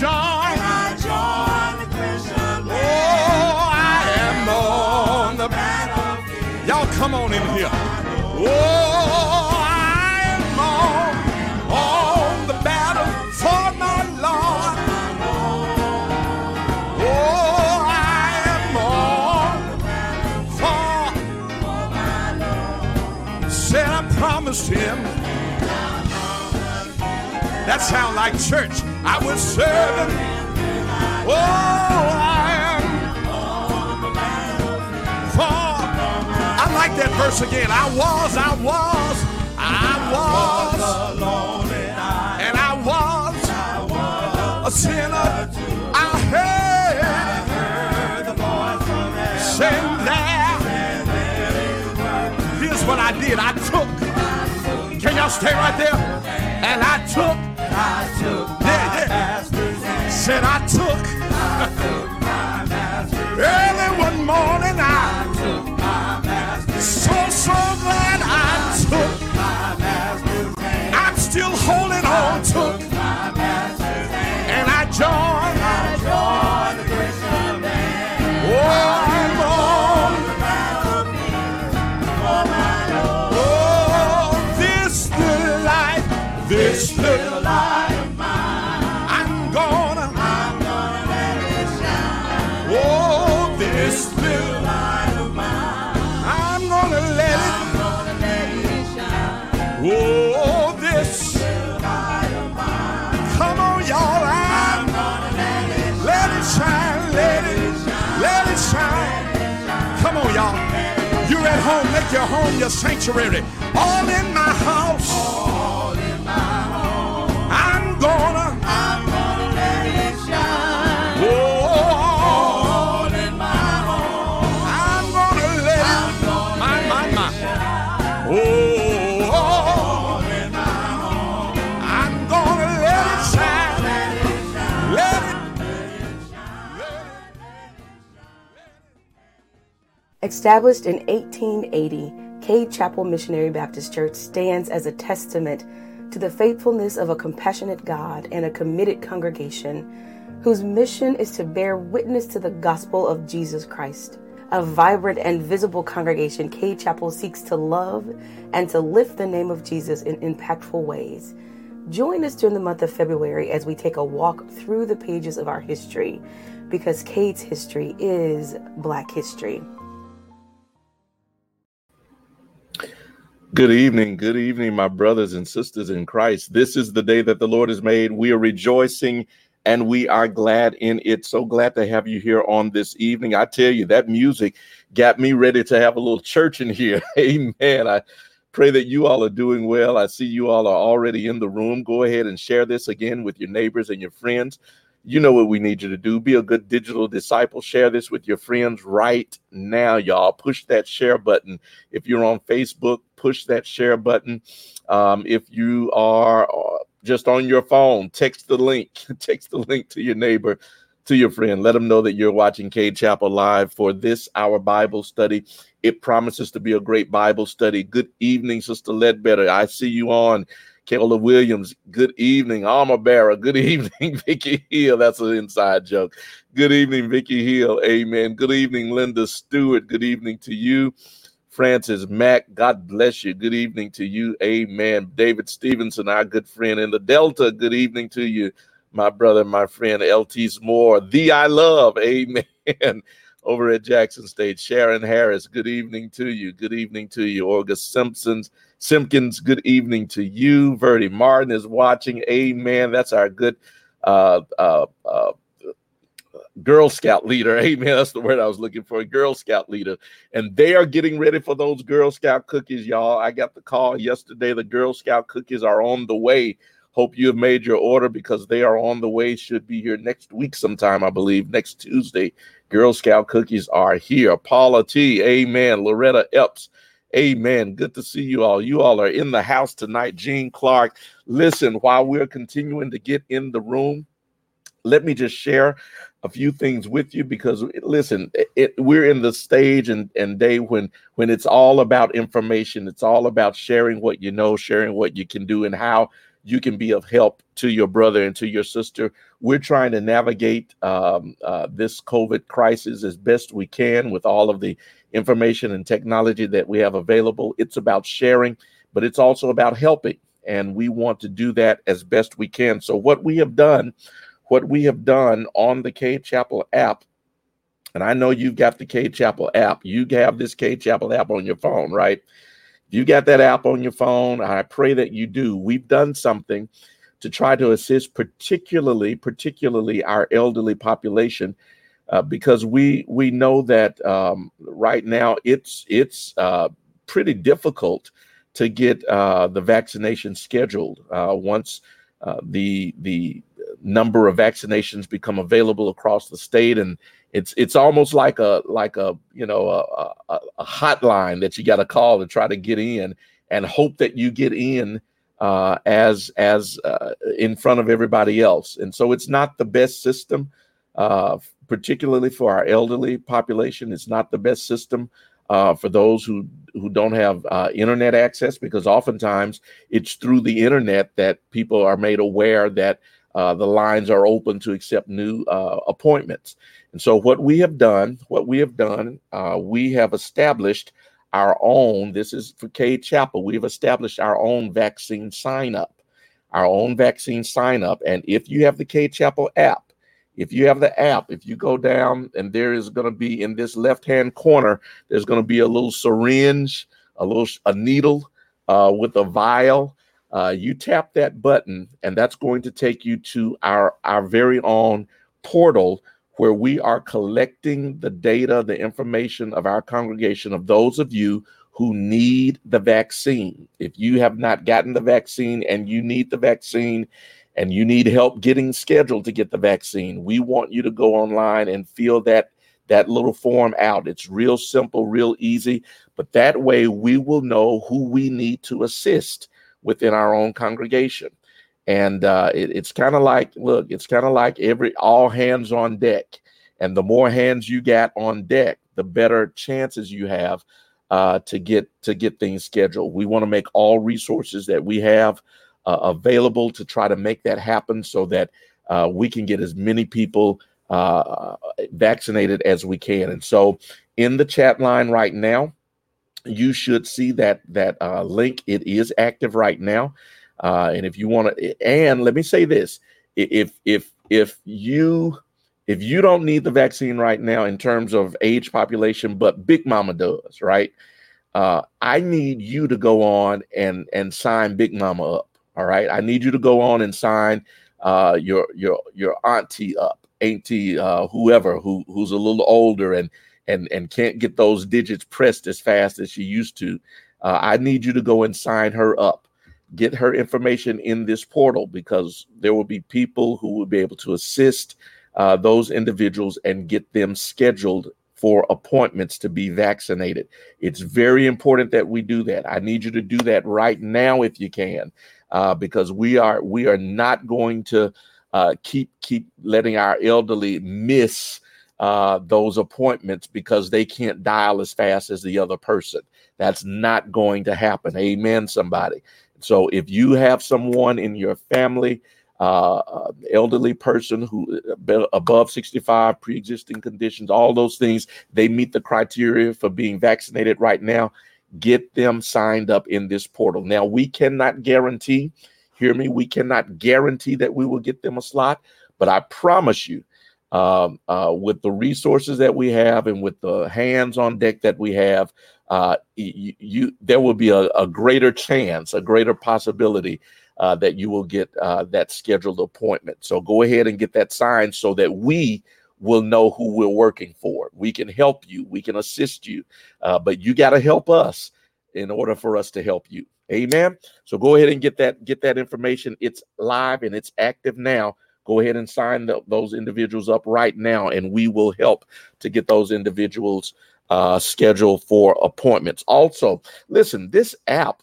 join. I join the Christian Oh. I am on the Battlefield. Y'all come on in here. Oh, I am on, on the battle for my Lord. Oh, I am on for. My Lord. Said I promised him. That sound like church. I would serve him. Oh, I am for. I like that verse again. I was, I was, I was, and I, was a sinner. I heard saying there. Here's what I did. I took. Can y'all stay right there? And I took. será home. Make your home your sanctuary. All in my house. all in my home. I'm gonna. Established in 1880, Cade Chapel Missionary Baptist Church stands as a testament to the faithfulness of a compassionate God and a committed congregation whose mission is to bear witness to the gospel of Jesus Christ. A vibrant and visible congregation, Cade Chapel seeks to love and to lift the name of Jesus in impactful ways. Join us during the month of February as we take a walk through the pages of our history because Cade's history is Black history. Good evening. Good evening, my brothers and sisters in Christ. This is the day that the Lord has made. We are rejoicing and we are glad in it. So glad to have you here on this evening. I tell you, that music got me ready to have a little church in here. Amen. I pray that you all are doing well. I see you all are already in the room. Go ahead and share this again with your neighbors and your friends. You know what we need you to do. Be a good digital disciple. Share this with your friends right now, y'all. Push that share button. If you're on Facebook, push that share button. Um, if you are uh, just on your phone, text the link. text the link to your neighbor, to your friend. Let them know that you're watching Cade Chapel live for this our Bible study. It promises to be a great Bible study. Good evening, Sister Ledbetter. I see you on. Kayla Williams, good evening. Armor Bearer, good evening. Vicky Hill, that's an inside joke. Good evening, Vicky Hill. Amen. Good evening, Linda Stewart. Good evening to you. Francis Mack, God bless you. Good evening to you. Amen. David Stevenson, our good friend in the Delta. Good evening to you, my brother, my friend, LT Moore. The I love. Amen. Over at Jackson State. Sharon Harris, good evening to you. Good evening to you. August Simpsons. Simpkins, good evening to you. Verdi Martin is watching. Amen. That's our good uh, uh, uh, Girl Scout leader. Amen. That's the word I was looking for. Girl Scout leader. And they are getting ready for those Girl Scout cookies, y'all. I got the call yesterday. The Girl Scout cookies are on the way. Hope you have made your order because they are on the way. Should be here next week sometime, I believe, next Tuesday. Girl Scout cookies are here. Paula T. Amen. Loretta Epps. Amen. Good to see you all. You all are in the house tonight. Gene Clark. Listen, while we're continuing to get in the room, let me just share a few things with you because listen, it, it, we're in the stage and, and day when when it's all about information. It's all about sharing what you know, sharing what you can do, and how you can be of help to your brother and to your sister. We're trying to navigate um, uh, this COVID crisis as best we can with all of the information and technology that we have available. It's about sharing, but it's also about helping. And we want to do that as best we can. So, what we have done, what we have done on the Cade Chapel app, and I know you've got the Cade Chapel app, you have this Cade Chapel app on your phone, right? you got that app on your phone, I pray that you do. We've done something to try to assist, particularly, particularly our elderly population, uh, because we we know that um, right now it's it's uh, pretty difficult to get uh, the vaccination scheduled uh, once uh, the the number of vaccinations become available across the state and it's it's almost like a like a you know a, a, a hotline that you got to call to try to get in and hope that you get in uh, as as uh, in front of everybody else. And so it's not the best system uh, particularly for our elderly population. It's not the best system uh, for those who who don't have uh, internet access because oftentimes it's through the internet that people are made aware that uh, the lines are open to accept new uh, appointments. And so, what we have done, what we have done, uh, we have established our own. This is for Cade Chapel. We've established our own vaccine sign up, our own vaccine sign up. And if you have the Cade Chapel app, if you have the app, if you go down and there is going to be in this left hand corner, there's going to be a little syringe, a little a needle uh, with a vial uh, you tap that button, and that's going to take you to our, our very own portal where we are collecting the data, the information of our congregation, of those of you who need the vaccine. If you have not gotten the vaccine and you need the vaccine and you need help getting scheduled to get the vaccine, we want you to go online and fill that that little form out. It's real simple, real easy, but that way we will know who we need to assist within our own congregation. And uh, it, it's kind of like, look, it's kind of like every all hands on deck. And the more hands you got on deck, the better chances you have uh, to get to get things scheduled. We want to make all resources that we have uh, available to try to make that happen, so that uh, we can get as many people uh, vaccinated as we can. And so, in the chat line right now, you should see that that uh, link. It is active right now, uh, and if you want to, and let me say this: if if if you if you don't need the vaccine right now in terms of age population, but Big Mama does, right? Uh, I need you to go on and and sign Big Mama up. All right, I need you to go on and sign uh, your your your auntie up, auntie, uh, whoever who who's a little older and and and can't get those digits pressed as fast as she used to, uh, I need you to go and sign her up. Get her information in this portal because there will be people who will be able to assist uh, those individuals and get them scheduled for appointments to be vaccinated. It's very important that we do that. I need you to do that right now if you can, uh, because we are we are not going to uh, keep keep letting our elderly miss uh, those appointments because they can't dial as fast as the other person. That's not going to happen. Amen, somebody. So if you have someone in your family, uh, uh elderly person who uh, above 65, pre-existing conditions, all those things, they meet the criteria for being vaccinated right now. Get them signed up in this portal. Now we cannot guarantee, hear me, we cannot guarantee that we will get them a slot, but I promise you um, uh, with the resources that we have and with the hands on deck that we have, uh, you, you, there will be a, a, greater chance, a greater possibility uh, that you will get uh, that scheduled appointment. So go ahead and get that signed so that we will know who we're working for. We can help you, we can assist you, uh, but you got to help us in order for us to help you. Amen. So go ahead and get that get that information. It's live and it's active now go ahead and sign the, those individuals up right now, and we will help to get those individuals uh, scheduled for appointments. Also, listen, this app,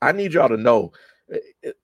I need y'all to know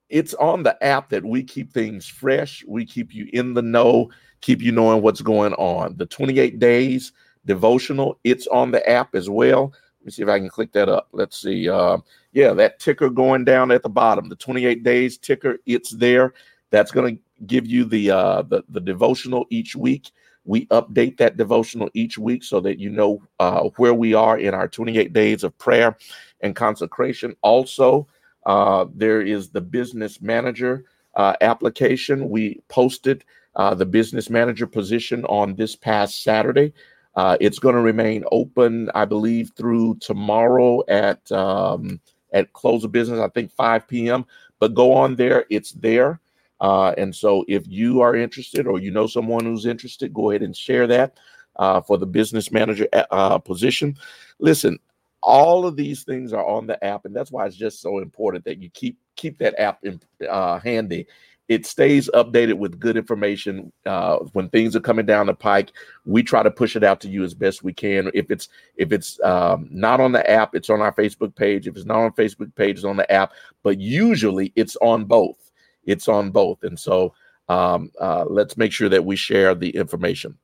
it's on the app that we keep things fresh. We keep you in the know, keep you knowing what's going on. The 28 days devotional, it's on the app as well. Let me see if I can click that up. Let's see. Uh, yeah, that ticker going down at the bottom, the 28 days ticker, it's there. That's going to give you the, uh, the the devotional each week. We update that devotional each week so that you know uh, where we are in our 28 days of prayer and consecration. Also, uh, there is the business manager uh, application. We posted uh, the business manager position on this past Saturday. Uh, it's going to remain open, I believe, through tomorrow at um, at close of business. I think 5 p.m. But go on there; it's there. Uh, and so, if you are interested or you know someone who's interested, go ahead and share that uh, for the business manager uh, uh, position. Listen, all of these things are on the app, and that's why it's just so important that you keep keep that app in, uh, handy. It stays updated with good information uh, when things are coming down the pike. We try to push it out to you as best we can. If it's if it's um, not on the app it's on our facebook page. If it's not on facebook page it's on the app. But usually it's on both it's on both and so um, uh, let's make sure that we share the information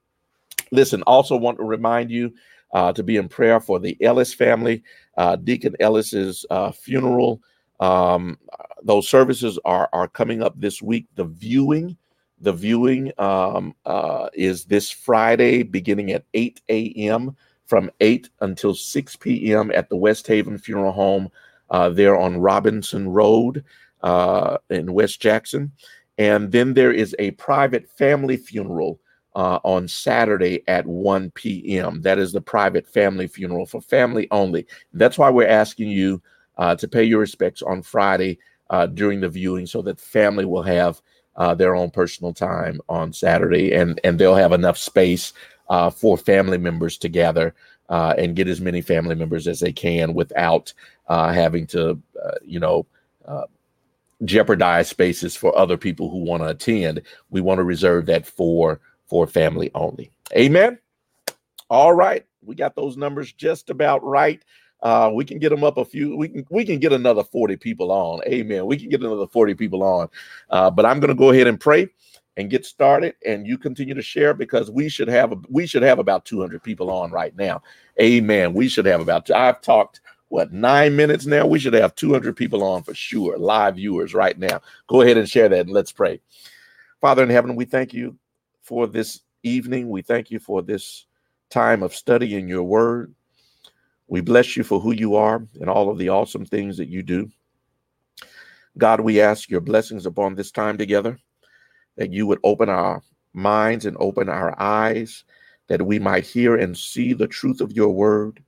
listen also want to remind you uh, to be in prayer for the ellis family uh, deacon ellis's uh, funeral um, those services are are coming up this week. The viewing, the viewing um, uh, is this Friday, beginning at 8 a.m. from 8 until 6 p.m. at the West Haven Funeral Home uh, there on Robinson Road uh, in West Jackson. And then there is a private family funeral uh, on Saturday at 1 p.m. That is the private family funeral for family only. That's why we're asking you uh, to pay your respects on Friday uh, during the viewing so that family will have uh, their own personal time on Saturday and, and they'll have enough space uh, for family members to gather uh, and get as many family members as they can without uh, having to, you know, jeopardize spaces for other people who want to attend. We want to reserve that for for family only. Amen. All right, we got those numbers just about right. Uh, we can get them up a few. We can we can get another forty people on. Amen. We can get another forty people on. Uh, but I'm going to go ahead and pray and get started, and you continue to share because we should have a, we should have about 200 people on right now. Amen. We should have about. I've talked what nine minutes now. We should have 200 people on for sure, live viewers right now. Go ahead and share that, and let's pray. Father in heaven, we thank you for this evening. We thank you for this time of studying your word. We bless you for who you are and all of the awesome things that you do. God, we ask your blessings upon this time together, that you would open our minds and open our eyes, that we might hear and see the truth of your word.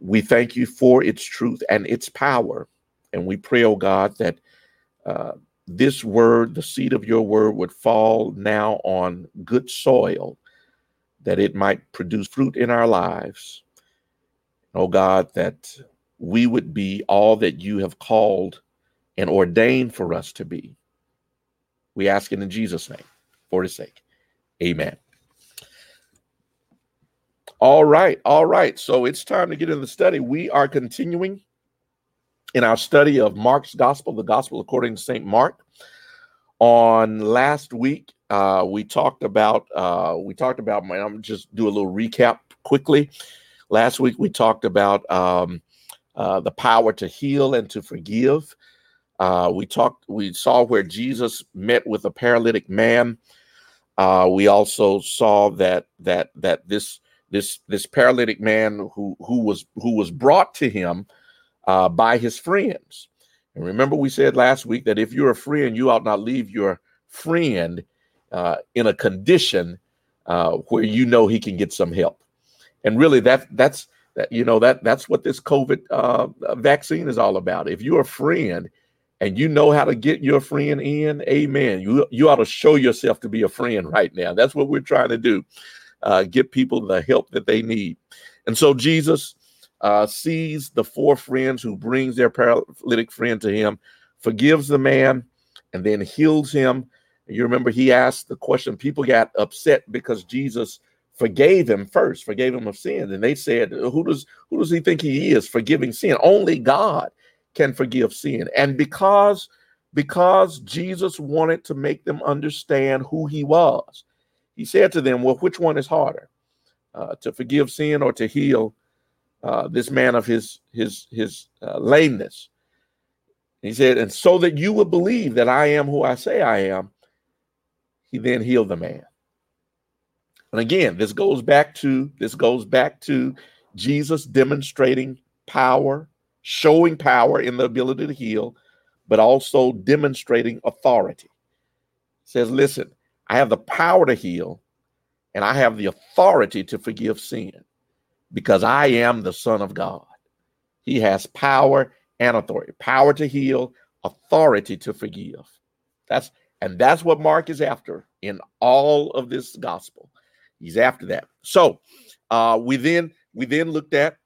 We thank you for its truth and its power. And we pray, oh God, that uh, this word, the seed of your word, would fall now on good soil, that it might produce fruit in our lives oh God, that we would be all that you have called and ordained for us to be. We ask it in Jesus' name for his sake. Amen. All right, all right. So it's time to get in the study. We are continuing in our study of Mark's gospel, the gospel according to St. Mark. On last week, uh, we talked about uh, we talked about. I'm just do a little recap quickly. Last week we talked about um, uh, the power to heal and to forgive. Uh, we talked. We saw where Jesus met with a paralytic man. Uh, we also saw that that that this this this paralytic man who who was who was brought to him uh, by his friends. And remember, we said last week that if you're a friend, you ought not leave your friend uh, in a condition uh, where you know he can get some help. And really that that's that you know that that's what this covid uh, vaccine is all about. If you're a friend and you know how to get your friend in amen you you ought to show yourself to be a friend right now. That's what we're trying to do uh, get people the help that they need and so jesus uh, sees the four friends who brings their paralytic friend to him forgives the man and then heals him you remember he asked the question people got upset because jesus forgave him first, forgave him of sin. And they said, Who does who does he think he is forgiving sin? Only God can forgive sin. And because because Jesus wanted to make them understand who he was, he said to them, Well, which one is harder? Uh, to forgive sin or to heal uh, this man of his his his uh, lameness. He said, and so that you would believe that I am who I say I am, he then healed the man. And again, this goes back to this goes back to Jesus demonstrating power, showing power in the ability to heal, but also demonstrating authority. says, listen, I have the power to heal, and I have the authority to forgive sin because I am the Son of God. He has power and authority power to heal, authority to forgive. That's and that's what Mark is after in all of this gospel. He's after that. So uh, we then we then looked at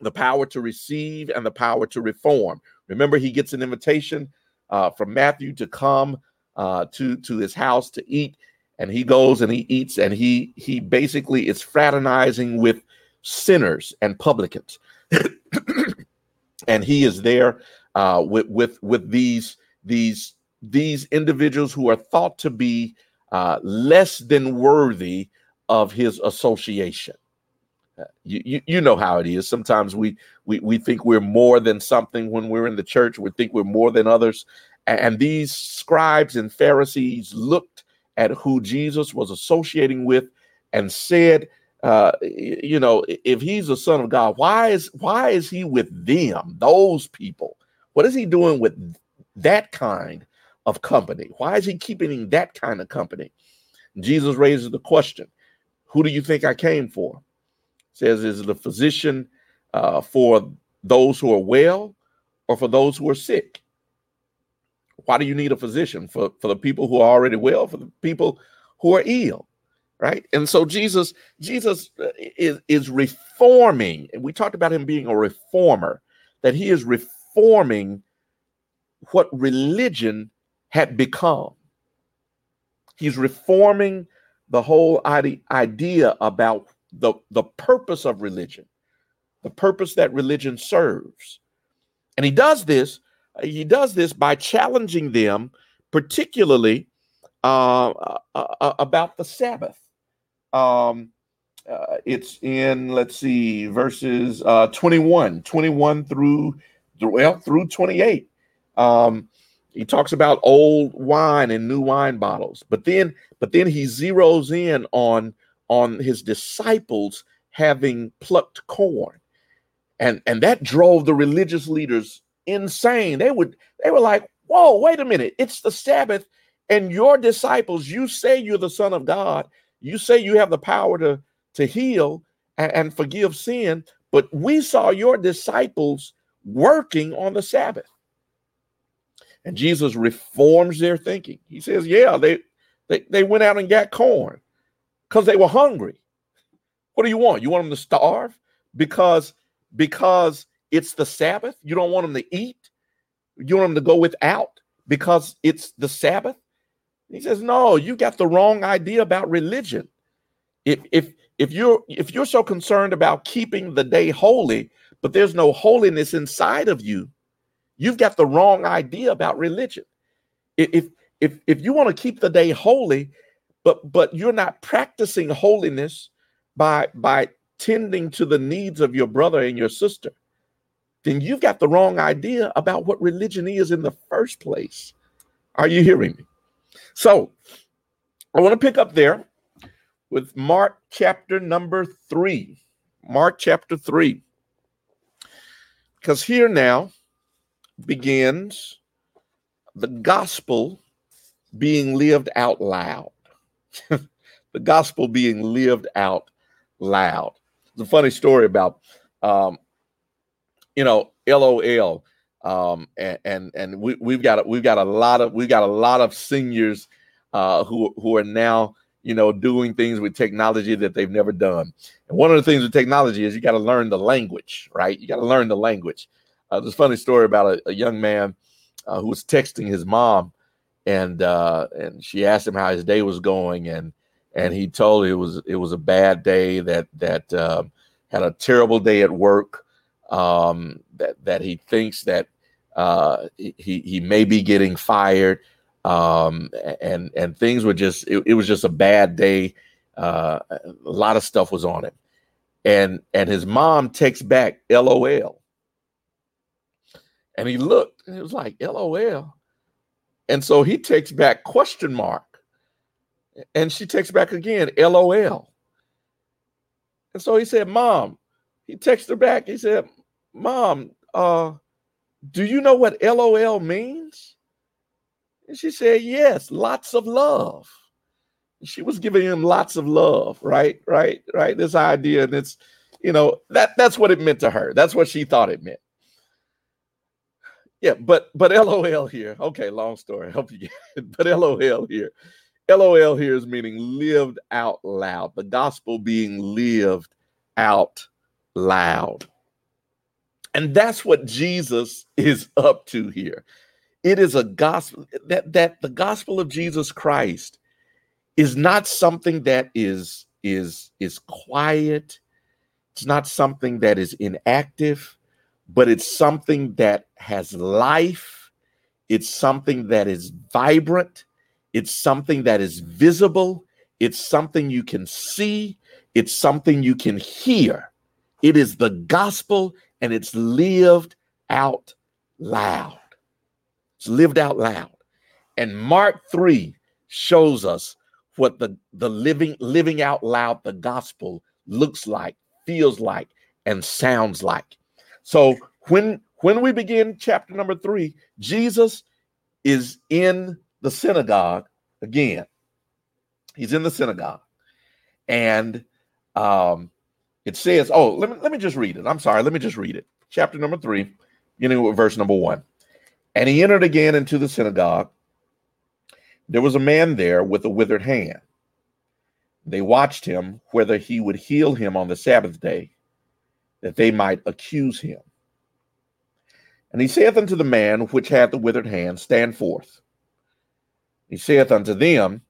the power to receive and the power to reform. Remember, he gets an invitation uh, from Matthew to come uh, to to his house to eat, and he goes and he eats, and he he basically is fraternizing with sinners and publicans, and he is there uh, with with with these these these individuals who are thought to be uh, less than worthy of his association. Uh, you, you, you know how it is. Sometimes we, we we think we're more than something when we're in the church. We think we're more than others. And, these scribes and Pharisees looked at who Jesus was associating with and said, uh, you know, if he's a son of God, why is why is he with them, those people? What is he doing with that kind of company? Why is he keeping that kind of company? Jesus raises the question, who do you think I came for? Says, is it a physician uh, for those who are well or for those who are sick? Why do you need a physician? For, for the people who are already well, for the people who are ill? right and so jesus jesus uh, is is reforming and we talked about him being a reformer that he is reforming what religion had become he's reforming the whole idea about the the purpose of religion the purpose that religion serves and he does this he does this by challenging them particularly uh, uh, uh about the sabbath um, uh, it's in, let's see, verses uh, 21, 21 through, well, through 28. Um, he talks about old wine and new wine bottles, but then, but then he zeroes in on on his disciples having plucked corn, and and that drove the religious leaders insane. They would they were like, "Whoa, wait a minute! It's the Sabbath, and your disciples, you say you're the Son of God, you say you have the power to, to heal and, and forgive sin, but we saw your disciples working on the Sabbath. And Jesus reforms their thinking. He says, Yeah, they they, they went out and got corn because they were hungry. What do you want? You want them to starve because because it's the Sabbath? You don't want them to eat? You want them to go without because it's the Sabbath? He says, "No, you got the wrong idea about religion. If if if you're if you're so concerned about keeping the day holy, but there's no holiness inside of you, you've got the wrong idea about religion. If if if you want to keep the day holy, but but you're not practicing holiness by by tending to the needs of your brother and your sister, then you've got the wrong idea about what religion is in the first place. Are you hearing me? So I want to pick up there with Mark chapter number three. Mark chapter three. Because here now begins the gospel being lived out loud. the gospel being lived out loud. It's a funny story about, um, you know, LOL um, and and, and we, we've got we've got a lot of we've got a lot of seniors uh, who who are now you know doing things with technology that they've never done. And one of the things with technology is you got to learn the language, right? You got to learn the language. Uh, there's a funny story about a, a young man uh, who was texting his mom, and uh, and she asked him how his day was going, and and he told her it was it was a bad day that that uh, had a terrible day at work um, that that he thinks that uh, he he may be getting fired, um, and and things were just it, it was just a bad day. Uh, a lot of stuff was on it, and and his mom texts back lol and he looked and it was like lol and so he takes back question mark. And she takes back again lol and so he said mom he texted her back he said mom uh do you know what lol means and she said yes lots of love she was giving him lots of love, right? Right, right. This idea, and it's, you know, that that's what it meant to her. That's what she thought it meant. Yeah, but but LOL here. Okay, long story. You get it. But LOL here. LOL here is meaning lived out loud. The gospel being lived out loud. And that's what Jesus is up to here. It is a gospel that that the gospel of Jesus Christ is not something that is is is quiet. It's not something that is inactive but it's something that has life. It's something that is vibrant. It's something that is visible. It's something you can see. It's something you can hear. It is the gospel and it's lived out loud. It's lived out loud. And mark 3 shows us what the the living living out loud the gospel looks like feels like and sounds like. So when when we begin chapter number three jesus is in the synagogue again. He's in the synagogue. And um it says oh let me let me just read it i'm sorry let me just read it chapter number three beginning with verse number one and he entered again into the synagogue there was a man there with a withered hand. They watched him whether he would heal him on the Sabbath day, that they might accuse him. And he saith unto the man which had the withered hand, Stand forth. He saith unto them,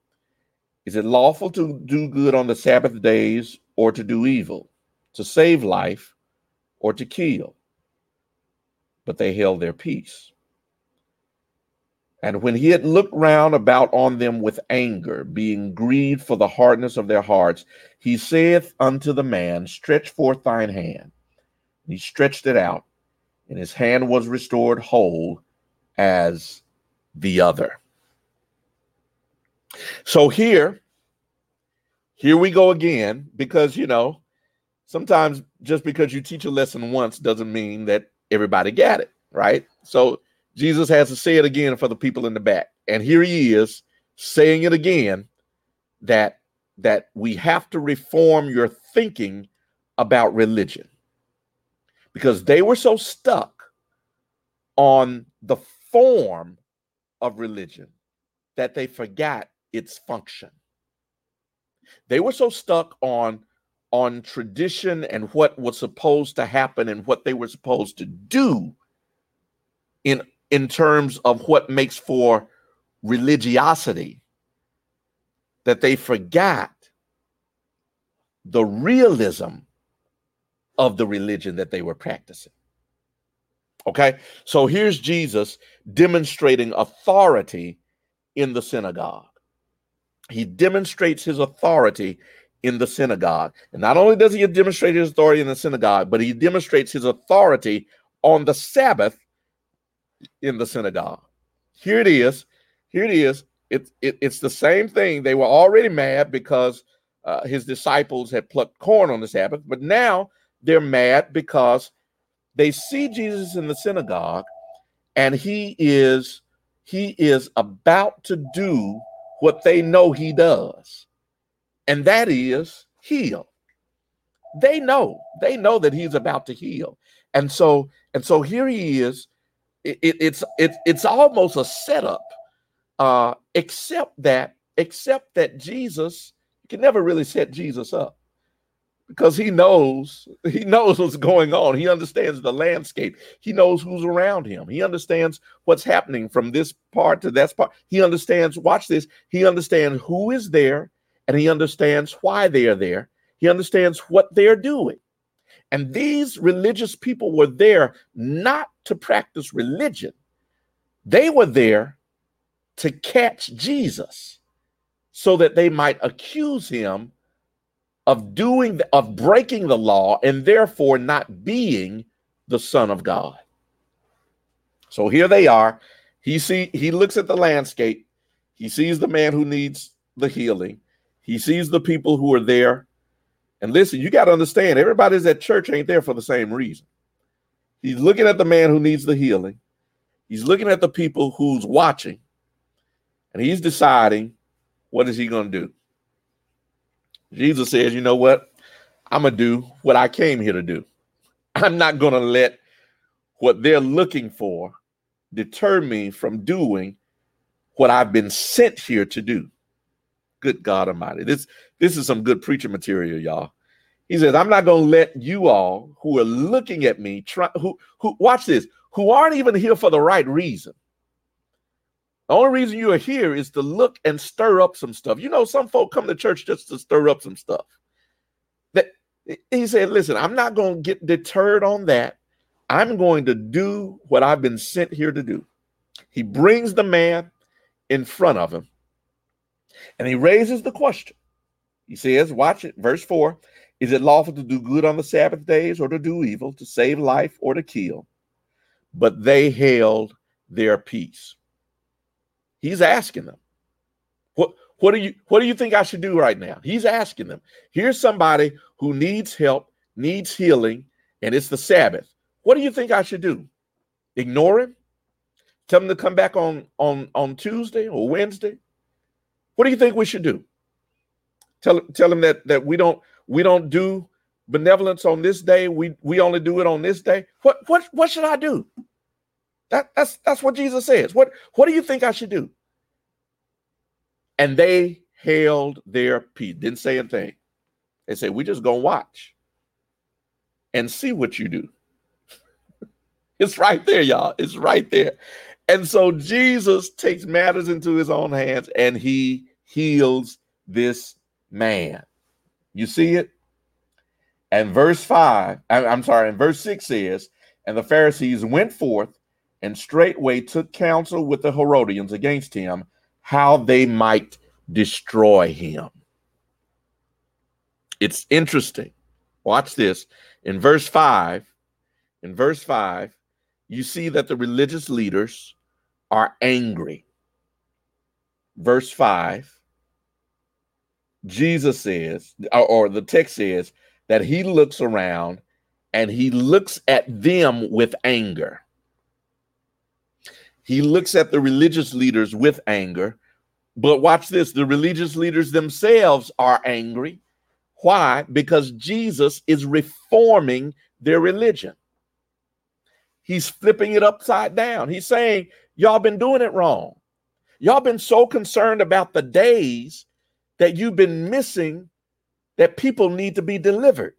Is it lawful to do good on the Sabbath days, or to do evil, to save life, or to kill? But they held their peace. And when he had looked round about on them with anger, being grieved for the hardness of their hearts, he saith unto the man, Stretch forth thine hand. And he stretched it out, and his hand was restored whole as the other. So here, here we go again, because you know, sometimes just because you teach a lesson once doesn't mean that everybody got it, right? So Jesus has to say it again for the people in the back. And here he is saying it again that that we have to reform your thinking about religion. Because they were so stuck on the form of religion that they forgot its function. They were so stuck on on tradition and what was supposed to happen and what they were supposed to do in in terms of what makes for religiosity that they forgot the realism of the religion that they were practicing. Okay, so here's Jesus demonstrating authority in the synagogue. He demonstrates his authority in the synagogue. And not only does he demonstrate his authority in the synagogue, but he demonstrates his authority on the Sabbath in the synagogue. Here it is. Here it is. It's it, it's the same thing. They were already mad because uh, his disciples had plucked corn on the Sabbath, but now they're mad because they see Jesus in the synagogue, and he is he is about to do what they know he does, and that is heal. They know they know that he's about to heal, and so and so here he is. It, it's it, it's almost a setup, uh, except that except that Jesus you can never really set Jesus up because he knows he knows what's going on. He understands the landscape. He knows who's around him. He understands what's happening from this part to that part. He understands watch this he understands who is there and he understands why they are there he understands what they're doing and these religious people were there not to practice religion, they were there to catch Jesus so that they might accuse him of doing of breaking the law and therefore not being the son of God. So here they are. He see he looks at the landscape. He sees the man who needs the healing. He sees the people who are there. And listen, you got to understand, everybody's at church ain't there for the same reason. He's looking at the man who needs the healing. He's looking at the people who's watching. And he's deciding what is he going to do? Jesus says, you know what? I'm going to do what I came here to do. I'm not going to let what they're looking for deter me from doing what I've been sent here to do. Good God Almighty. This this is some good preaching material, y'all. He says, I'm not to let you all who are looking at me try who who watch this, who aren't even here for the right reason. The only reason you are here is to look and stir up some stuff. You know, some folk come to church just to stir up some stuff. That he said, listen, I'm not to get deterred on that. I'm going to do what I've been sent here to do. He brings the man in front of him and he raises the question. He says, watch it, verse 4 Is it lawful to do good on the Sabbath days or to do evil, to save life or to kill? But they held their peace. He's asking them, what, what do you what do you think I should do right now? He's asking them. Here's somebody who needs help, needs healing, and it's the Sabbath. What do you think I should do? Ignore him? Tell him to come back on on on Tuesday or Wednesday? What do you think we should do? Tell tell him that that we don't we don't do benevolence on this day. We we only do it on this day. What what what should I do? That, that's that's what Jesus says. What what do you think I should do? And they held their peace, didn't say a thing. They said, we just gonna watch and see what you do. it's right there, y'all. It's right there. And so Jesus takes matters into his own hands and he heals this man. You see it? And verse 5, I'm sorry, and verse 6 says, And the Pharisees went forth and straightway took counsel with the Herodians against him, how they might destroy him. It's interesting. Watch this. In verse 5, in verse 5, you see that the religious leaders are angry. Verse 5, Jesus says, or the text says, that he looks around and he looks at them with anger. He looks at the religious leaders with anger. But watch this the religious leaders themselves are angry. Why? Because Jesus is reforming their religion. He's flipping it upside down. He's saying, Y'all been doing it wrong. Y'all been so concerned about the days that you've been missing that people need to be delivered.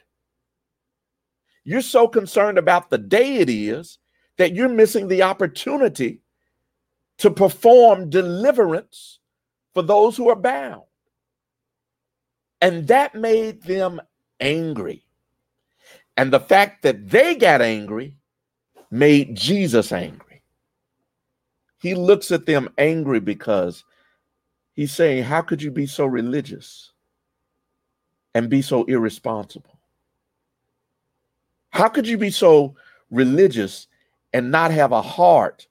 You're so concerned about the day it is that you're missing the opportunity to perform deliverance for those who are bound. And that made them angry. And the fact that they got angry made Jesus angry. He looks at them angry because he's saying, How could you be so religious and be so irresponsible? How could you be so religious and not have a heart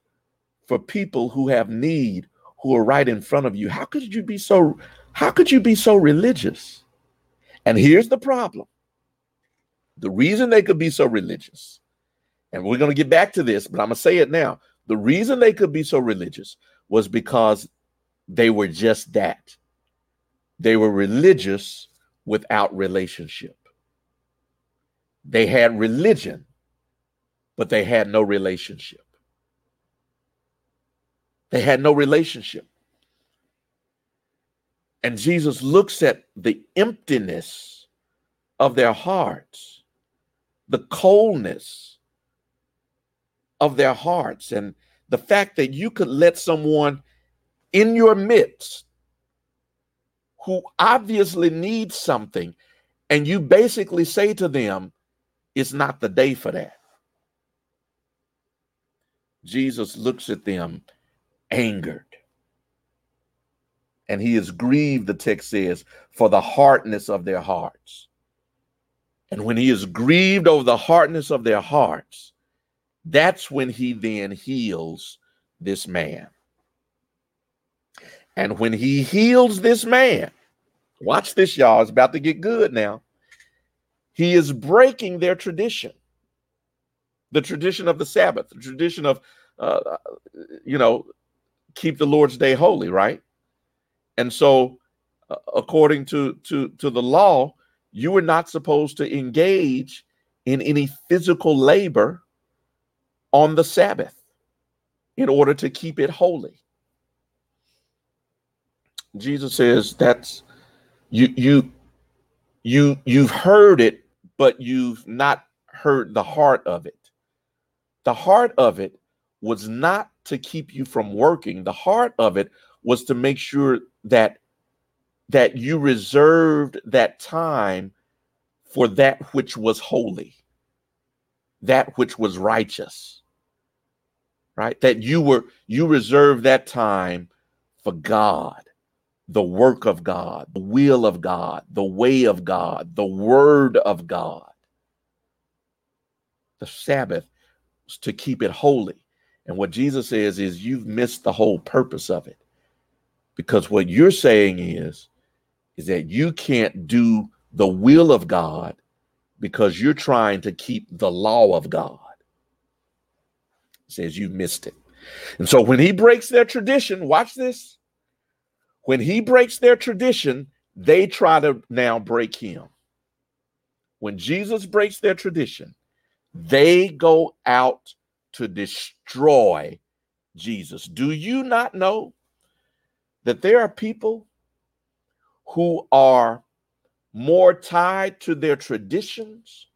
for people who have need who are right in front of you. How could you be so how could you be so religious? And here's the problem. The reason they could be so religious, and we're going to get back to this, but I'm going to say it now. The reason they could be so religious was because they were just that. They were religious without relationship. They had religion, but they had no relationship. They had no relationship. And Jesus looks at the emptiness of their hearts, the coldness of their hearts, and the fact that you could let someone in your midst who obviously needs something, and you basically say to them, It's not the day for that. Jesus looks at them angered. And he is grieved, the text says, for the hardness of their hearts. And when he is grieved over the hardness of their hearts, that's when he then heals this man. And when he heals this man, watch this, y'all, it's about to get good now. He is breaking their tradition, the tradition of the Sabbath, the tradition of, uh, you know, keep the Lord's day holy, right? And so, uh, according to to to the law, you were not supposed to engage in any physical labor on the Sabbath in order to keep it holy. Jesus says that's you you you you've heard it but you've not heard the heart of it. The heart of it was not to keep you from working. The heart of it was to make sure that that you reserved that time for that which was holy, that which was righteous. Right? That you were you reserved that time for God, the work of God, the will of God, the way of God, the word of God. The Sabbath was to keep it holy. And what Jesus says is you've missed the whole purpose of it. Because what you're saying is is that you can't do the will of God because you're trying to keep the law of God. says you missed it. And so when he breaks their tradition, watch this. When he breaks their tradition, they try to now break him. When Jesus breaks their tradition, they go out to destroy Jesus. Do you not know that there are people who are more tied to their traditions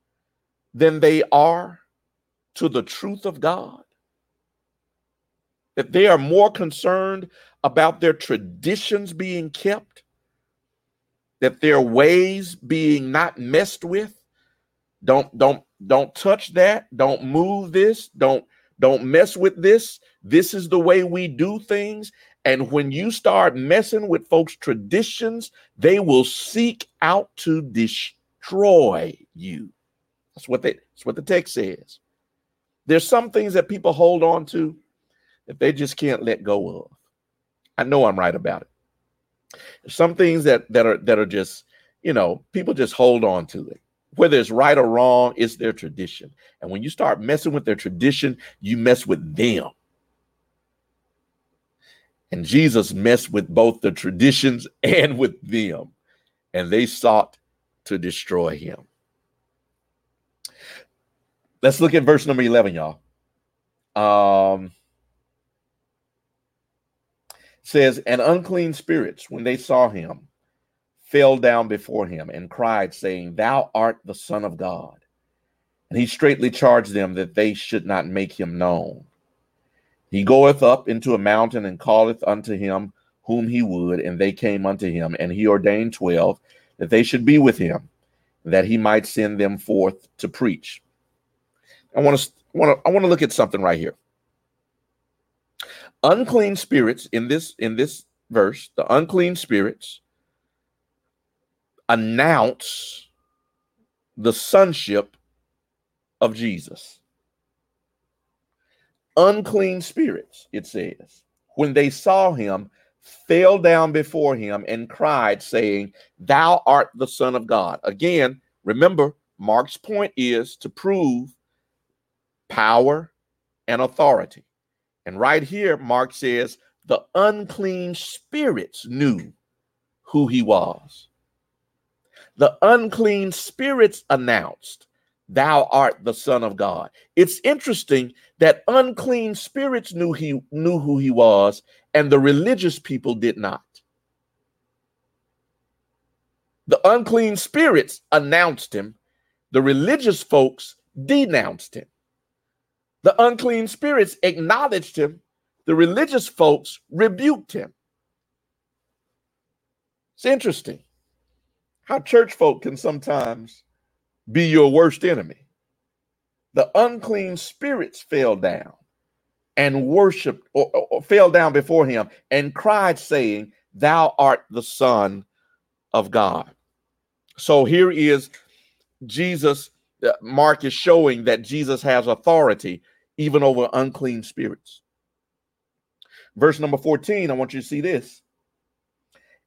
than they are to the truth of God. That they are more concerned about their traditions being kept, that their ways being not messed with. Don't don't don't touch that. Don't move this. Don't don't mess with this. This is the way we do things. And when you start messing with folks' traditions, they will seek out to destroy you. That's what they that's what the text says. There's some things that people hold on to that they just can't let go of. I know I'm right about it. some things that that are that are just, you know, people just hold on to it. Whether it's right or wrong, it's their tradition. And when you start messing with their tradition, you mess with them. And Jesus messed with both the traditions and with them, and they sought to destroy him. Let's look at verse number 11, y'all. Um, says, And unclean spirits, when they saw him, fell down before him and cried, saying, Thou art the Son of God. And he straightly charged them that they should not make him known. He goeth up into a mountain and calleth unto him whom he would, and they came unto him, and he ordained twelve that they should be with him, that he might send them forth to preach. I want to want to I want to look at something right here. Unclean spirits in this in this verse, the unclean spirits announce the sonship of Jesus unclean spirits, it says, when they saw him, fell down before him and cried, saying, Thou art the Son of God. Again, remember, Mark's point is to prove power and authority. And right here, Mark says, the unclean spirits knew who he was. The unclean spirits announced thou art the son of god. It's interesting that unclean spirits knew he knew who he was and the religious people did not. The unclean spirits announced him. The religious folks denounced him the unclean spirits acknowledged him the religious folks rebuked him it's interesting how church folk can sometimes be your worst enemy. The unclean spirits fell down and worshiped or, or, fell down before him and cried, saying, Thou art the Son of God. So here is Jesus, uh, Mark is showing that Jesus has authority even over unclean spirits. Verse number 14, I want you to see this.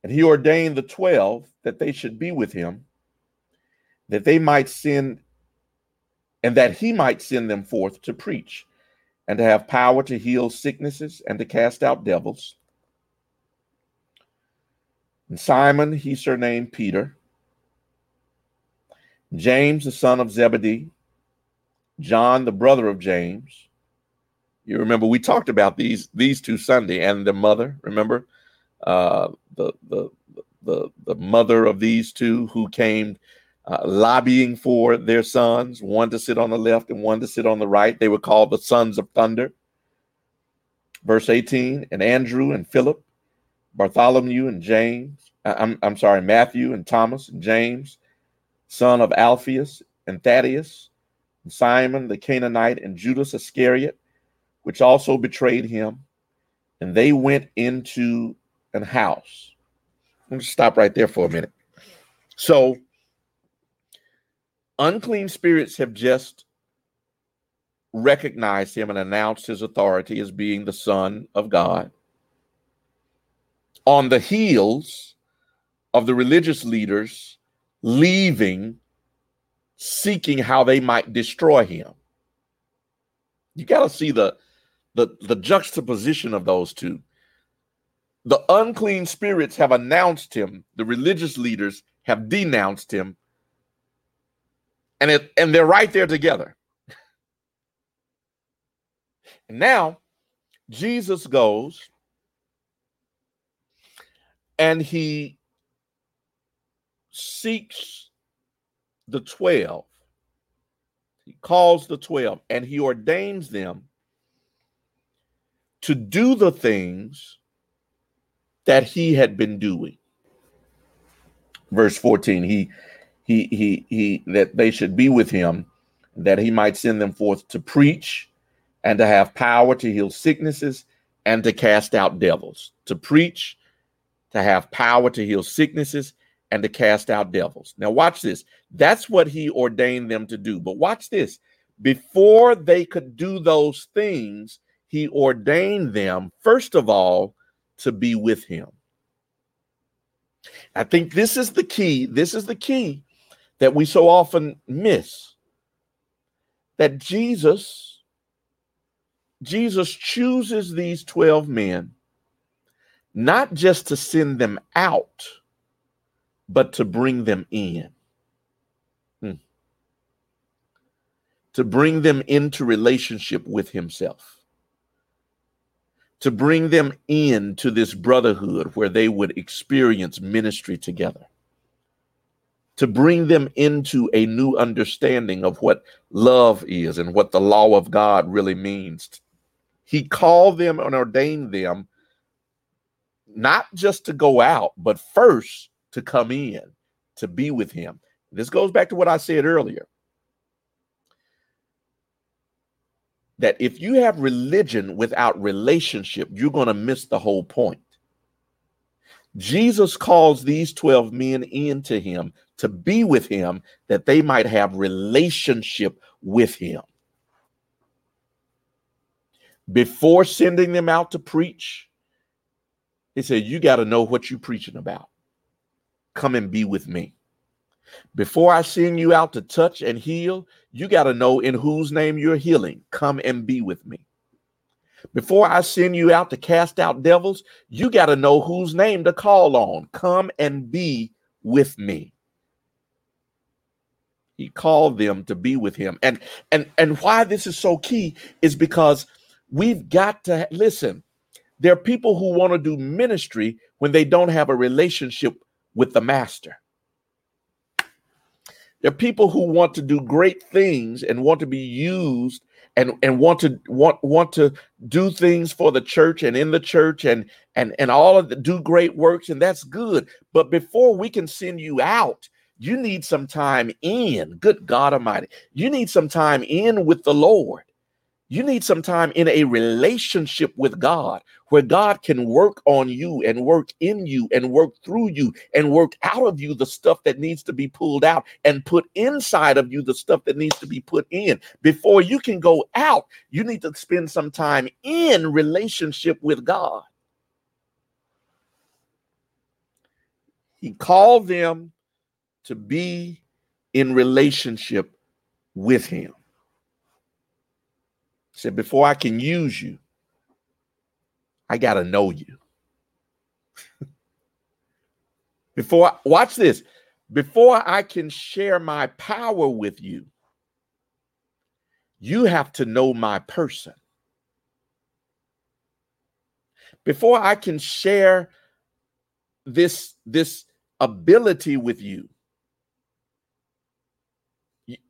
And he ordained the 12 that they should be with him, that they might send, and that he might send them forth to preach, and to have power to heal sicknesses and to cast out devils. And Simon he surnamed Peter, James the son of Zebedee, John the brother of James. You remember we talked about these these two Sunday and the mother. Remember uh, the the the the mother of these two who came uh, lobbying for their sons, one to sit on the left and one to sit on the right. They were called the sons of thunder. Verse 18, and Andrew and Philip, Bartholomew and James, uh, I'm, I'm sorry, Matthew and Thomas and James, son of Alphaeus and Thaddeus, Simon the Canaanite and Judas Iscariot, which also betrayed him. And they went into an house. Let me stop right there for a minute. So, unclean spirits have just recognized him and announced his authority as being the Son of God. On the heels of the religious leaders leaving, seeking how they might destroy him. You got to see the, the, the juxtaposition of those two. The unclean spirits have announced him, the religious leaders have denounced him and it and they're right there together. And now Jesus goes and he seeks the 12. He calls the 12 and he ordains them to do the things that he had been doing. Verse 14, he he he he that they should be with him, that he might send them forth to preach and to have power to heal sicknesses and to cast out devils. To preach, to have power to heal sicknesses and to cast out devils. Now watch this. That's what he ordained them to do. But watch this. Before they could do those things, he ordained them first of all to be with him. I think this is the key. This is the key that we so often miss that Jesus Jesus chooses these 12 men not just to send them out but to bring them in hmm. to bring them into relationship with himself to bring them into this brotherhood where they would experience ministry together to bring them into a new understanding of what love is and what the law of God really means. He called them and ordained them not just to go out, but first to come in, to be with Him. This goes back to what I said earlier that if you have religion without relationship, you're going to miss the whole point. Jesus calls these 12 men into him to be with him that they might have relationship with him. Before sending them out to preach, he said, You got to know what you're preaching about. Come and be with me. Before I send you out to touch and heal, you got to know in whose name you're healing. Come and be with me. Before I send you out to cast out devils, you got to know whose name to call on. Come and be with me. He called them to be with him. And and and why this is so key is because we've got to listen. There are people who want to do ministry when they don't have a relationship with the master. There are people who want to do great things and want to be used and and want to want want to do things for the church and in the church and and and all of the do great works and that's good. But before we can send you out you need some time in. Good god almighty. You need some time in with the lord You need some time in a relationship with God where God can work on you and work in you and work through you and work out of you the stuff that needs to be pulled out and put inside of you the stuff that needs to be put in. Before you can go out, you need to spend some time in relationship with God. He called them to be in relationship with Him said, Before I can use you, I got to know you. Before, watch this, before I can share my power with you, you have to know my person. Before I can share this, this ability with you,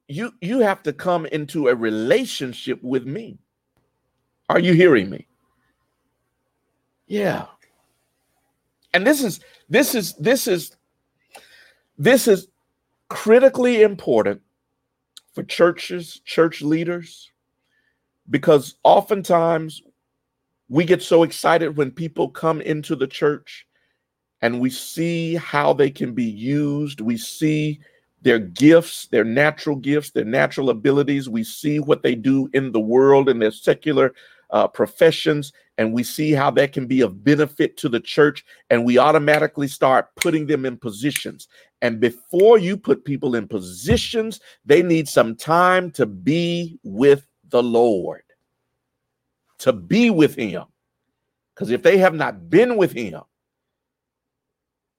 you you have to come into a relationship with me. Are you hearing me? Yeah. And this is this is this is this is critically important for churches church leaders because oftentimes we get so excited when people come into the church and we see how they can be used. We see their gifts, their natural gifts, their natural abilities. We see what they do in the world in their secular uh, professions, and we see how that can be of benefit to the church. And we automatically start putting them in positions. And before you put people in positions, they need some time to be with the Lord, to be with Him. Because if they have not been with Him,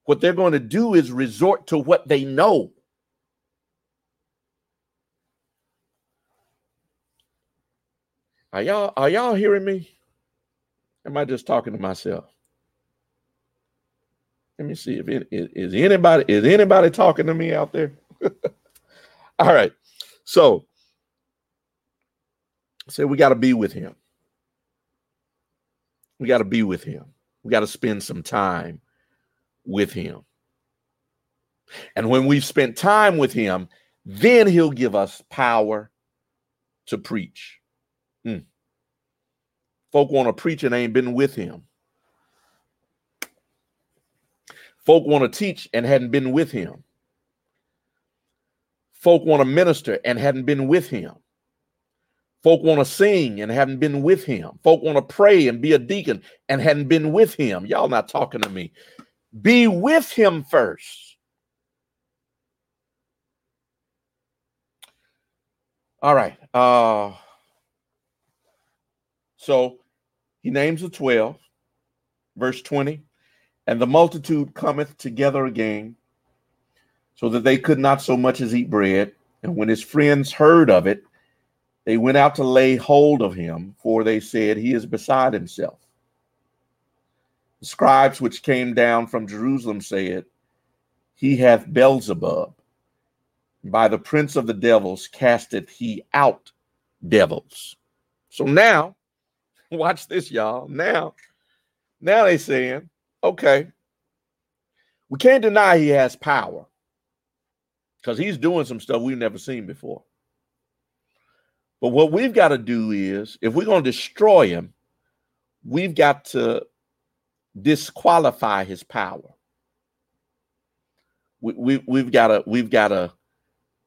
what they're going to do is resort to what they know Are y'all are y'all hearing me? Am I just talking to myself? Let me see if it is, anybody is anybody talking to me out there. All right. So say we got to be with him. We got to be with him. We got to spend some time with him. And when we've spent time with him, then he'll give us power to preach. Hmm. Folk want to preach and ain't been with him. Folk want to teach and hadn't been with him. Folk want to minister and hadn't been with him. Folk want to sing and haven't been with him. Folk want to pray and be a deacon and hadn't been with him. Y'all not talking to me. Be with him first. All right. Uh so he names the 12, verse 20, and the multitude cometh together again, so that they could not so much as eat bread. And when his friends heard of it, they went out to lay hold of him, for they said, He is beside himself. The scribes which came down from Jerusalem said, He hath Beelzebub. By the prince of the devils casteth he out devils. So now Watch this, y'all. Now, now they saying, okay, we can't deny he has power because he's doing some stuff we've never seen before. But what we've got to do is, if we're going to destroy him, we've got to disqualify his power. We, we we've got to we've got to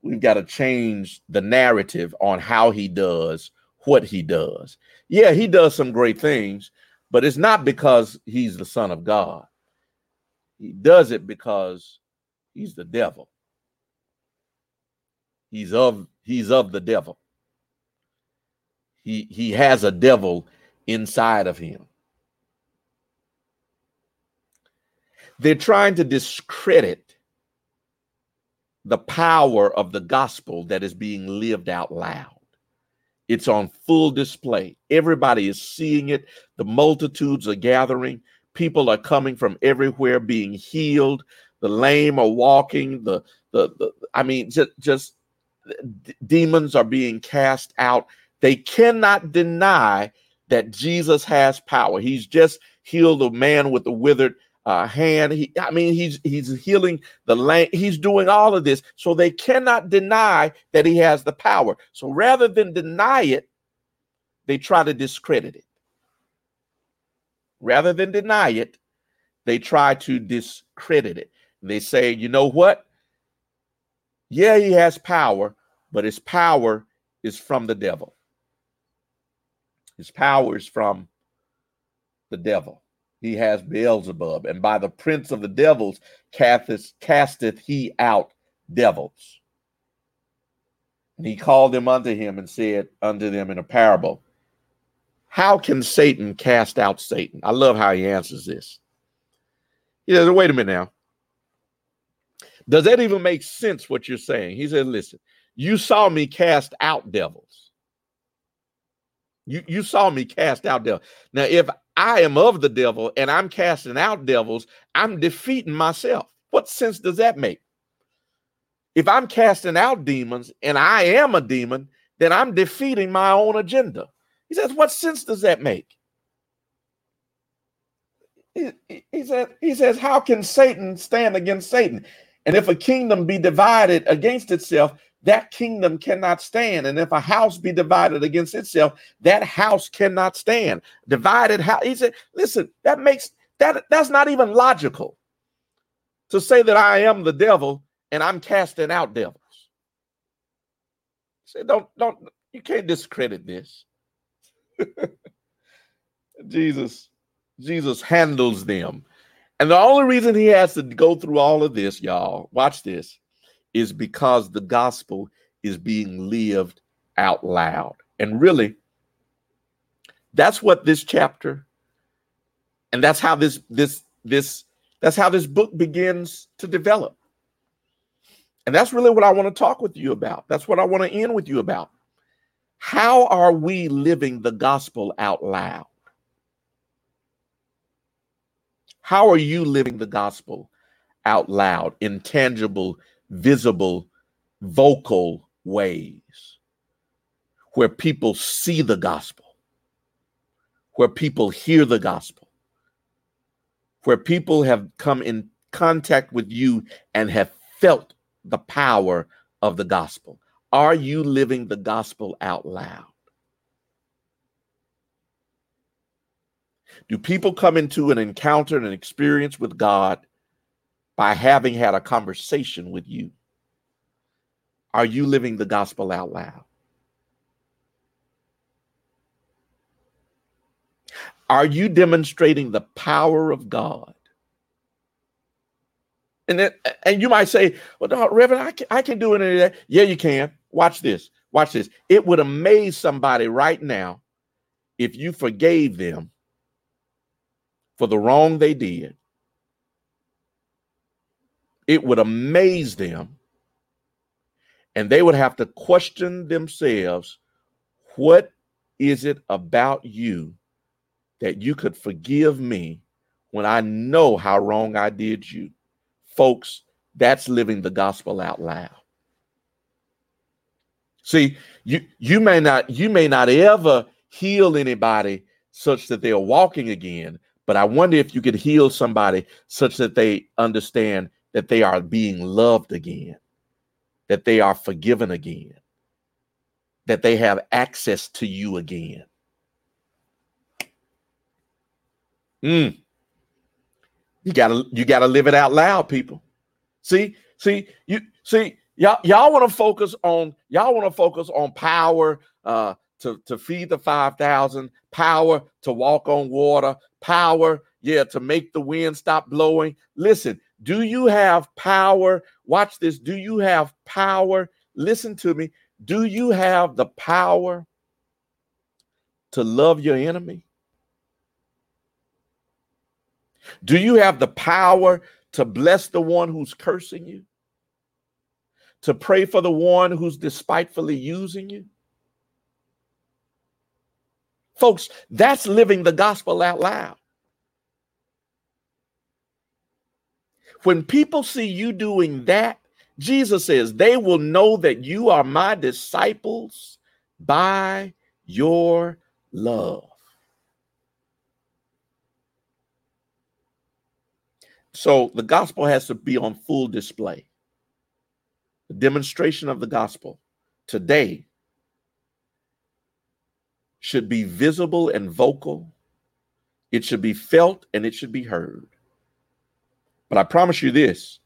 we've got to change the narrative on how he does what he does. Yeah, he does some great things, but it's not because he's the son of God. He does it because he's the devil. He's of he's of the devil. He he has a devil inside of him. They're trying to discredit the power of the gospel that is being lived out loud. It's on full display. Everybody is seeing it. The multitudes are gathering. People are coming from everywhere being healed. The lame are walking. The the, the I mean just just d- demons are being cast out. They cannot deny that Jesus has power. He's just healed a man with a withered uh, hand. He, I mean, he's he's healing the land. He's doing all of this, so they cannot deny that he has the power. So rather than deny it, they try to discredit it. Rather than deny it, they try to discredit it. They say, you know what? Yeah, he has power, but his power is from the devil. His power is from the devil. He has Beelzebub, and by the prince of the devils casteth, casteth he out devils. And he called them unto him and said unto them in a parable, How can Satan cast out Satan? I love how he answers this. He says, Wait a minute now. Does that even make sense what you're saying? He said, Listen, you saw me cast out devils. You, you saw me cast out devils. Now, if I am of the devil and I'm casting out devils, I'm defeating myself. What sense does that make? If I'm casting out demons and I am a demon, then I'm defeating my own agenda. He says, What sense does that make? He, he, says, he says, How can Satan stand against Satan? And if a kingdom be divided against itself, that kingdom cannot stand. And if a house be divided against itself, that house cannot stand. Divided house. He said, listen, that makes that that's not even logical to say that I am the devil and I'm casting out devils. Say, don't don't you can't discredit this. Jesus, Jesus handles them. And the only reason he has to go through all of this, y'all, watch this, is because the gospel is being lived out loud. And really, that's what this chapter and that's how this this this that's how this book begins to develop. And that's really what I want to talk with you about. That's what I want to end with you about. How are we living the gospel out loud? How are you living the gospel out loud in tangible, visible, vocal ways where people see the gospel, where people hear the gospel, where people have come in contact with you and have felt the power of the gospel? Are you living the gospel out loud? Do people come into an encounter and an experience with God by having had a conversation with you? Are you living the gospel out loud? Are you demonstrating the power of God and then, and you might say, well, no, Reverend, I can, I can do any of that. Yeah, you can. Watch this. Watch this. It would amaze somebody right now if you forgave them for the wrong they did. It would amaze them. And they would have to question themselves what is it about you that you could forgive me when I know how wrong I did you? Folks, that's living the gospel out loud. See, you you may not you may not ever heal anybody such that they are walking again, but I wonder if you could heal somebody such that they understand that they are being loved again, that they are forgiven again, that they have access to you again. Mm. You gotta you gotta live it out loud, people. See, see, you see, y'all y'all want to focus on y'all want to focus on power uh to to feed the 5000 power to walk on water power yeah to make the wind stop blowing listen do you have power watch this do you have power listen to me do you have the power to love your enemy do you have the power to bless the one who's cursing you? To pray for the one who's despitefully using you? Folks, that's living the gospel out loud. When people see you doing that, Jesus says, they will know that you are my disciples by your love. So the gospel has to be on full display. The demonstration of the gospel today should be visible and vocal. It should be felt and it should be heard. But I promise you this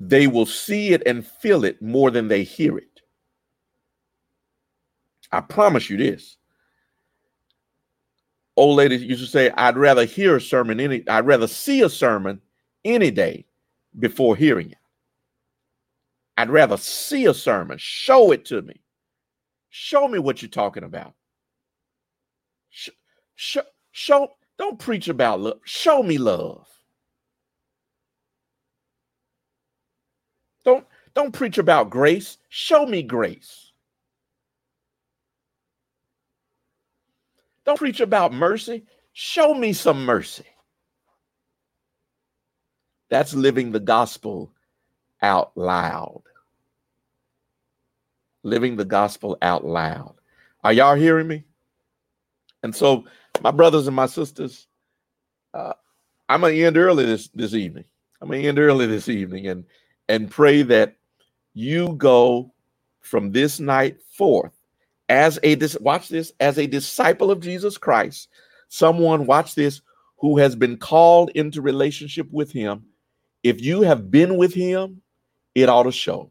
they will see it and feel it more than they hear it. I promise you this. Old ladies used to say, I'd rather hear a sermon any, I'd rather see a sermon any day before hearing it. I'd rather see a sermon, show it to me. Show me what you're talking about. Show, show, show don't preach about love. Show me love. Don't don't preach about grace. Show me grace. Don't preach about mercy. Show me some mercy. That's living the gospel out loud. Living the gospel out loud. Are y'all hearing me? And so, my brothers and my sisters, uh, I'm gonna end early this this evening. I'm gonna end early this evening, and and pray that you go from this night forth as a watch this as a disciple of Jesus Christ, someone watch this who has been called into relationship with him. If you have been with him, it ought to show.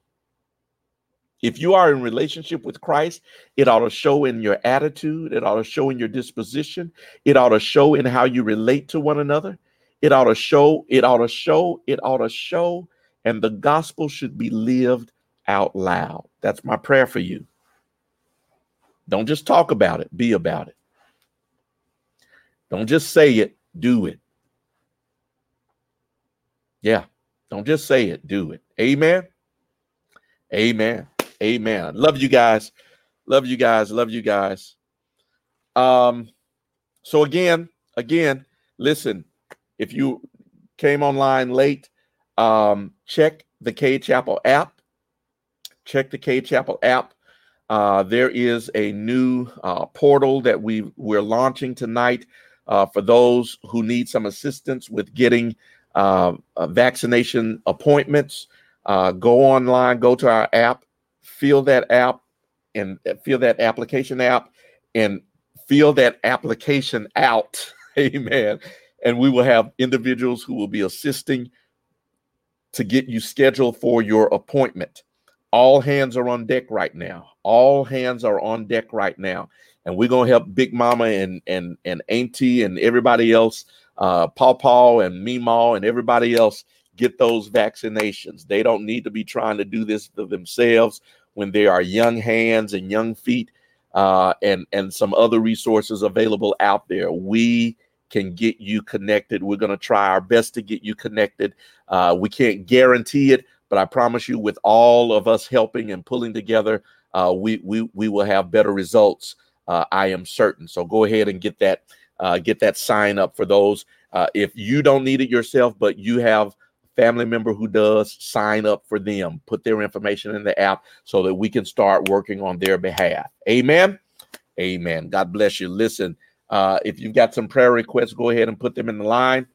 If you are in relationship with Christ, it ought to show in your attitude, it ought to show in your disposition, it ought to show in how you relate to one another. It ought to show, it ought to show, it ought to show and the gospel should be lived out loud. That's my prayer for you. Don't just talk about it, be about it. Don't just say it, do it. Yeah, don't just say it, do it. Amen. Amen. Amen. Love you guys. Love you guys. Love you guys. Um so again, again, listen, if you came online late, um, check the Cade Chapel app. Check the Cade Chapel app. Uh, there is a new uh, portal that we we're launching tonight uh, for those who need some assistance with getting uh, uh, vaccination appointments. Uh, go online, go to our app, fill that app, and fill that application app, and fill that application out. Amen. And we will have individuals who will be assisting to get you scheduled for your appointment. All hands are on deck right now. All hands are on deck right now. And we're gonna help Big Mama and and and Auntie and everybody else, uh, Paw Paw and Meemaw and everybody else get those vaccinations. They don't need to be trying to do this for themselves when there are young hands and young feet uh, and and some other resources available out there. We can get you connected. We're going to try our best to get you connected. Uh, we can't guarantee it, but I promise you, with all of us helping and pulling together, uh, we we we will have better results. Uh, I am certain. So go ahead and get that uh, get that sign up for those. Uh, if you don't need it yourself, but you have family member who does, sign up for them. Put their information in the app so that we can start working on their behalf. Amen. Amen. God bless you. Listen. Uh, if you've got some prayer requests, go ahead and put them in the line.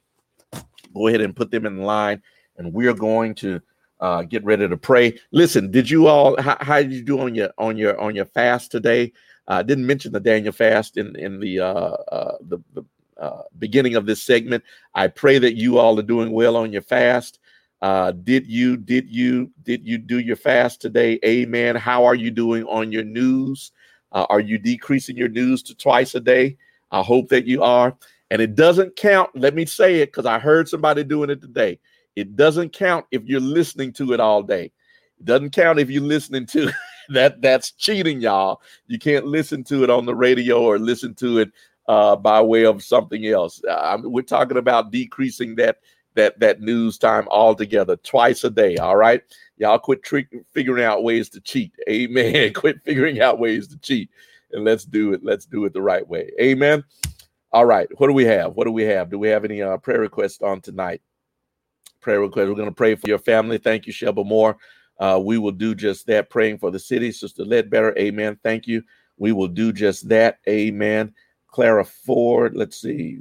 Go ahead and put them in the line, and we're going to uh, get ready to pray. Listen, did you all? How, how did you do on your on your on your fast today? I uh, didn't mention the Daniel fast in in the uh, uh, the, the uh, beginning of this segment. I pray that you all are doing well on your fast. Uh, did you did you did you do your fast today? Amen. How are you doing on your news? Uh, are you decreasing your news to twice a day? I hope that you are. And it doesn't count. Let me say it because I heard somebody doing it today. It doesn't count if you're listening to it all day. It doesn't count if you're listening to that. That's cheating, y'all. You can't listen to it on the radio or listen to it uh, by way of something else. Uh, we're talking about decreasing that that that news time altogether, twice a day. All right, y'all quit trick, figuring out ways to cheat. Amen. quit figuring out ways to cheat and let's do it. Let's do it the right way. Amen. All right. What do we have? What do we have? Do we have any uh, prayer requests on tonight? Prayer request. We're going to pray for your family. Thank you, Sheba Moore. Uh, we will do just that. Praying for the city, Sister Ledbetter. Amen. Thank you. We will do just that. Amen. Clara Ford. Let's see.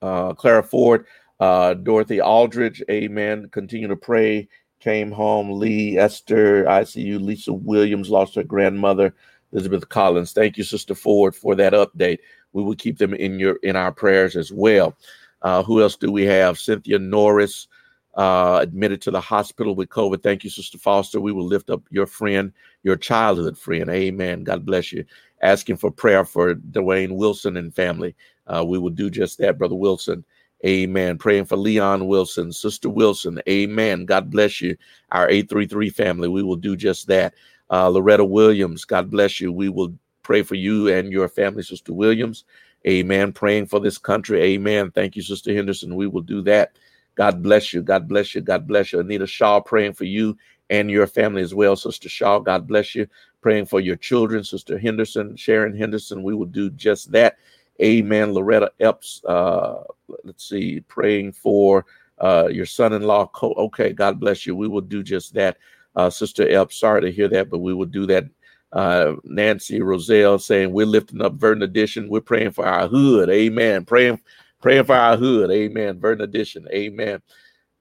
Uh, Clara Ford. Uh, Dorothy Aldridge. Amen. Continue to pray. Came home. Lee Esther. ICU. Lisa Williams lost her grandmother. Elizabeth Collins. Thank you, Sister Ford, for that update. We will keep them in your in our prayers as well. Uh, who else do we have? Cynthia Norris uh, admitted to the hospital with COVID. Thank you, Sister Foster. We will lift up your friend, your childhood friend. Amen. God bless you. Asking for prayer for Dwayne Wilson and family. Uh, we will do just that, Brother Wilson. Amen. Praying for Leon Wilson, Sister Wilson. Amen. God bless you. Our 833 family. We will do just that. Uh, Loretta Williams. God bless you. We will pray for you and your family, Sister Williams. Amen. Praying for this country. Amen. Thank you, Sister Henderson. We will do that. God bless you. God bless you. God bless you. Anita Shaw praying for you and your family as well, Sister Shaw. God bless you. Praying for your children, Sister Henderson, Sharon Henderson. We will do just that. Amen. Loretta Epps, uh, let's see, praying for uh, your son-in-law. Okay, God bless you. We will do just that. Uh, Sister Epps, sorry to hear that, but we will do that. Uh, Nancy Roselle saying we're lifting up Verdant Addition. We're praying for our hood. Amen. Praying, praying for our hood. Amen. Verdant Addition. Amen.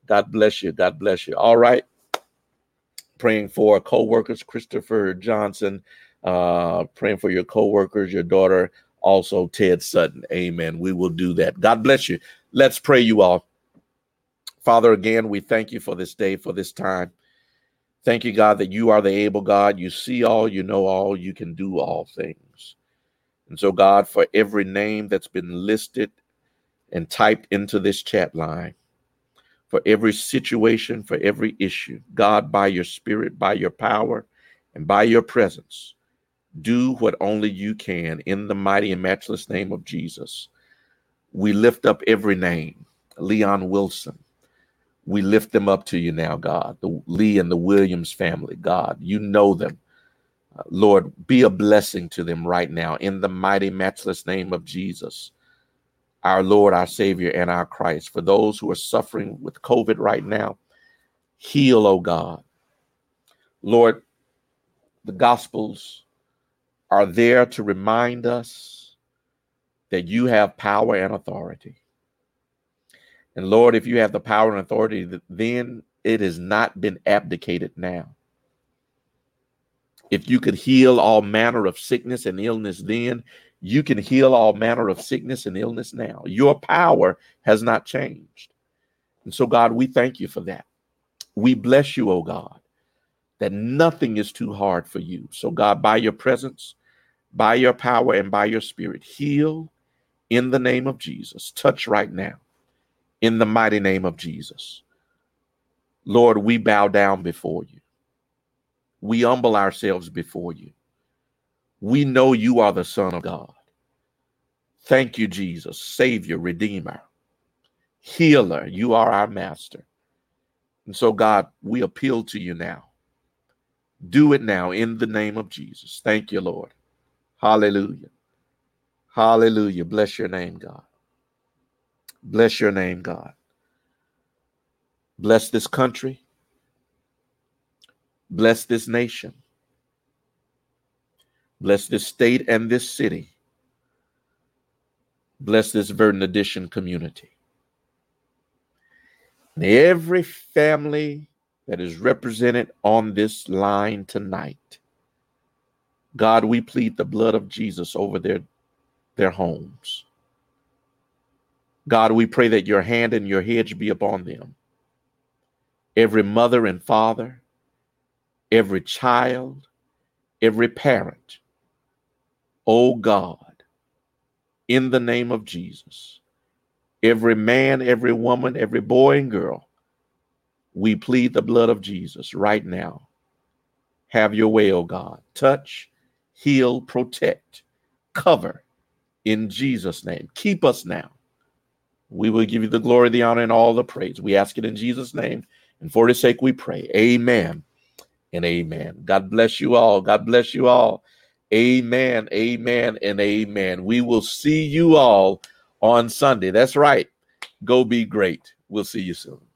God bless you. God bless you. All right. Praying for co-workers, Christopher Johnson. Uh, praying for your co-workers, your daughter, also Ted Sutton. Amen. We will do that. God bless you. Let's pray you all. Father, again, we thank you for this day, for this time. Thank you, God, that you are the able God. You see all, you know all, you can do all things. And so, God, for every name that's been listed and typed into this chat line, for every situation, for every issue, God, by your spirit, by your power, and by your presence, do what only you can in the mighty and matchless name of Jesus. We lift up every name Leon Wilson. We lift them up to you now, God. The Lee and the Williams family, God, you know them. Uh, Lord, be a blessing to them right now in the mighty, matchless name of Jesus, our Lord, our Savior, and our Christ. For those who are suffering with COVID right now, heal, oh God. Lord, the Gospels are there to remind us that you have power and authority. And Lord, if you have the power and authority, then it has not been abdicated now. If you could heal all manner of sickness and illness then, you can heal all manner of sickness and illness now. Your power has not changed. And so, God, we thank you for that. We bless you, oh God, that nothing is too hard for you. So, God, by your presence, by your power and by your spirit. Heal in the name of Jesus. Touch right now in the mighty name of Jesus. Lord, we bow down before you. We humble ourselves before you. We know you are the Son of God. Thank you, Jesus, Savior, Redeemer, Healer. You are our Master. And so, God, we appeal to you now. Do it now in the name of Jesus. Thank you, Lord. Hallelujah. Hallelujah. Bless your name, God. Bless your name, God. Bless this country. Bless this nation. Bless this state and this city. Bless this Verdant Addition community. Every family that is represented on this line tonight. God, we plead the blood of Jesus over their, their homes. God, we pray that your hand and your hedge be upon them. Every mother and father, every child, every parent. Oh God, in the name of Jesus, every man, every woman, every boy and girl, we plead the blood of Jesus right now. Have your way, oh God. Touch heal, protect, cover in Jesus' name. Keep us now. We will give you the glory, the honor, and all the praise. We ask it in Jesus' name. And for his sake, we pray. Amen and amen. God bless you all. God bless you all. Amen, amen, and amen. We will see you all on Sunday. That's right. Go be great. We'll see you soon.